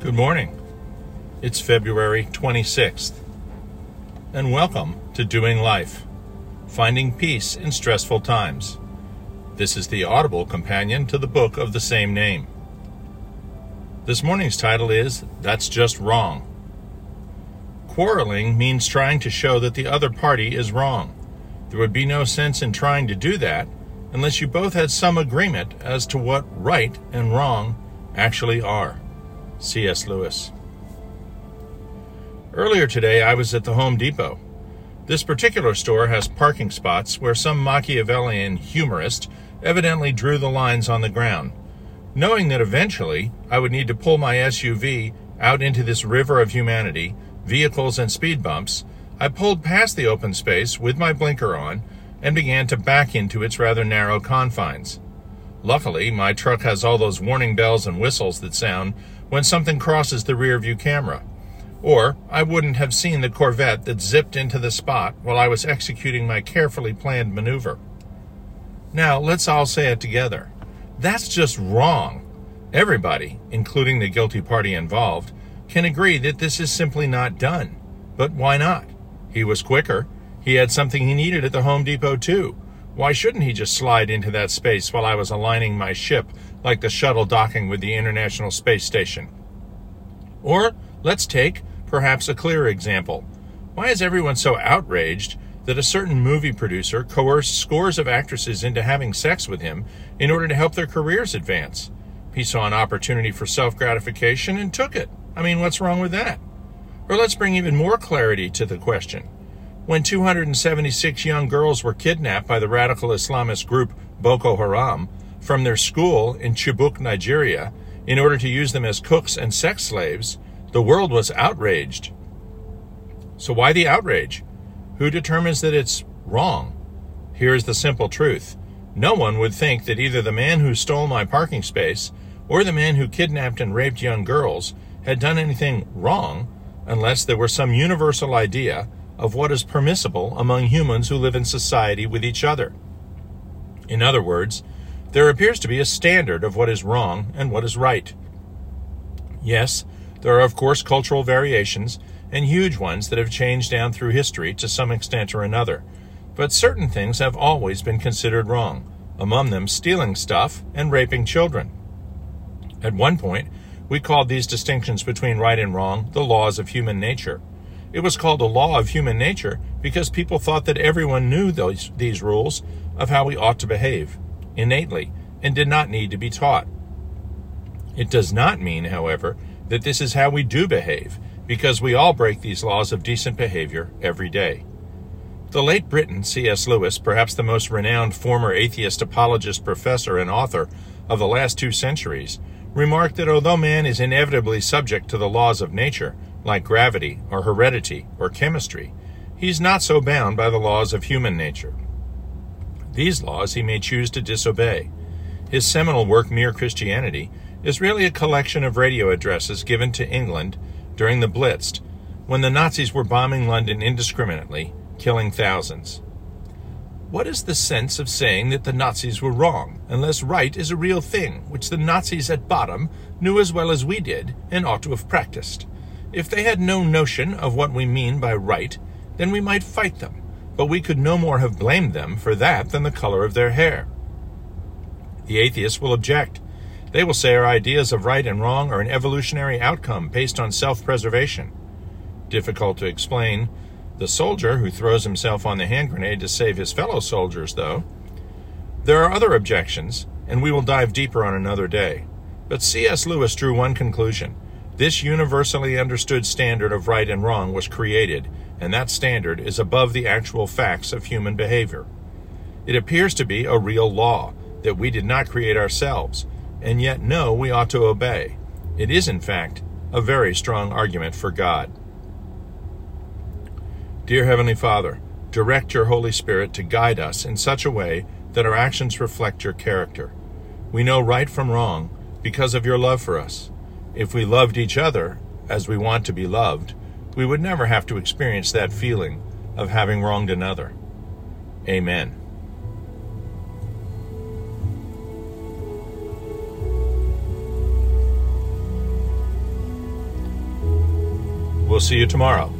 Good morning. It's February 26th. And welcome to Doing Life, finding peace in stressful times. This is the audible companion to the book of the same name. This morning's title is That's Just Wrong. Quarreling means trying to show that the other party is wrong. There would be no sense in trying to do that unless you both had some agreement as to what right and wrong actually are. C.S. Lewis. Earlier today, I was at the Home Depot. This particular store has parking spots where some Machiavellian humorist evidently drew the lines on the ground. Knowing that eventually I would need to pull my SUV out into this river of humanity, vehicles, and speed bumps, I pulled past the open space with my blinker on and began to back into its rather narrow confines. Luckily, my truck has all those warning bells and whistles that sound when something crosses the rearview camera. Or I wouldn't have seen the Corvette that zipped into the spot while I was executing my carefully planned maneuver. Now, let's all say it together. That's just wrong. Everybody, including the guilty party involved, can agree that this is simply not done. But why not? He was quicker. He had something he needed at the Home Depot, too. Why shouldn't he just slide into that space while I was aligning my ship like the shuttle docking with the International Space Station? Or let's take, perhaps, a clearer example. Why is everyone so outraged that a certain movie producer coerced scores of actresses into having sex with him in order to help their careers advance? He saw an opportunity for self gratification and took it. I mean, what's wrong with that? Or let's bring even more clarity to the question. When 276 young girls were kidnapped by the radical Islamist group Boko Haram from their school in Chibok, Nigeria, in order to use them as cooks and sex slaves, the world was outraged. So why the outrage? Who determines that it's wrong? Here is the simple truth. No one would think that either the man who stole my parking space or the man who kidnapped and raped young girls had done anything wrong unless there were some universal idea of what is permissible among humans who live in society with each other. In other words, there appears to be a standard of what is wrong and what is right. Yes, there are of course cultural variations, and huge ones that have changed down through history to some extent or another, but certain things have always been considered wrong, among them stealing stuff and raping children. At one point, we called these distinctions between right and wrong the laws of human nature. It was called a law of human nature because people thought that everyone knew those, these rules of how we ought to behave innately and did not need to be taught. It does not mean, however, that this is how we do behave because we all break these laws of decent behavior every day. The late Briton C.S. Lewis, perhaps the most renowned former atheist apologist professor and author of the last two centuries, remarked that although man is inevitably subject to the laws of nature, like gravity or heredity or chemistry, he's not so bound by the laws of human nature. These laws he may choose to disobey. His seminal work, Mere Christianity, is really a collection of radio addresses given to England during the Blitz, when the Nazis were bombing London indiscriminately, killing thousands. What is the sense of saying that the Nazis were wrong, unless right is a real thing, which the Nazis at bottom knew as well as we did and ought to have practiced? If they had no notion of what we mean by right, then we might fight them, but we could no more have blamed them for that than the color of their hair. The atheists will object. They will say our ideas of right and wrong are an evolutionary outcome based on self preservation. Difficult to explain. The soldier who throws himself on the hand grenade to save his fellow soldiers, though. There are other objections, and we will dive deeper on another day. But C.S. Lewis drew one conclusion this universally understood standard of right and wrong was created, and that standard is above the actual facts of human behavior. It appears to be a real law that we did not create ourselves, and yet know we ought to obey. It is, in fact, a very strong argument for God. Dear Heavenly Father, direct your Holy Spirit to guide us in such a way that our actions reflect your character. We know right from wrong because of your love for us. If we loved each other as we want to be loved, we would never have to experience that feeling of having wronged another. Amen. We'll see you tomorrow.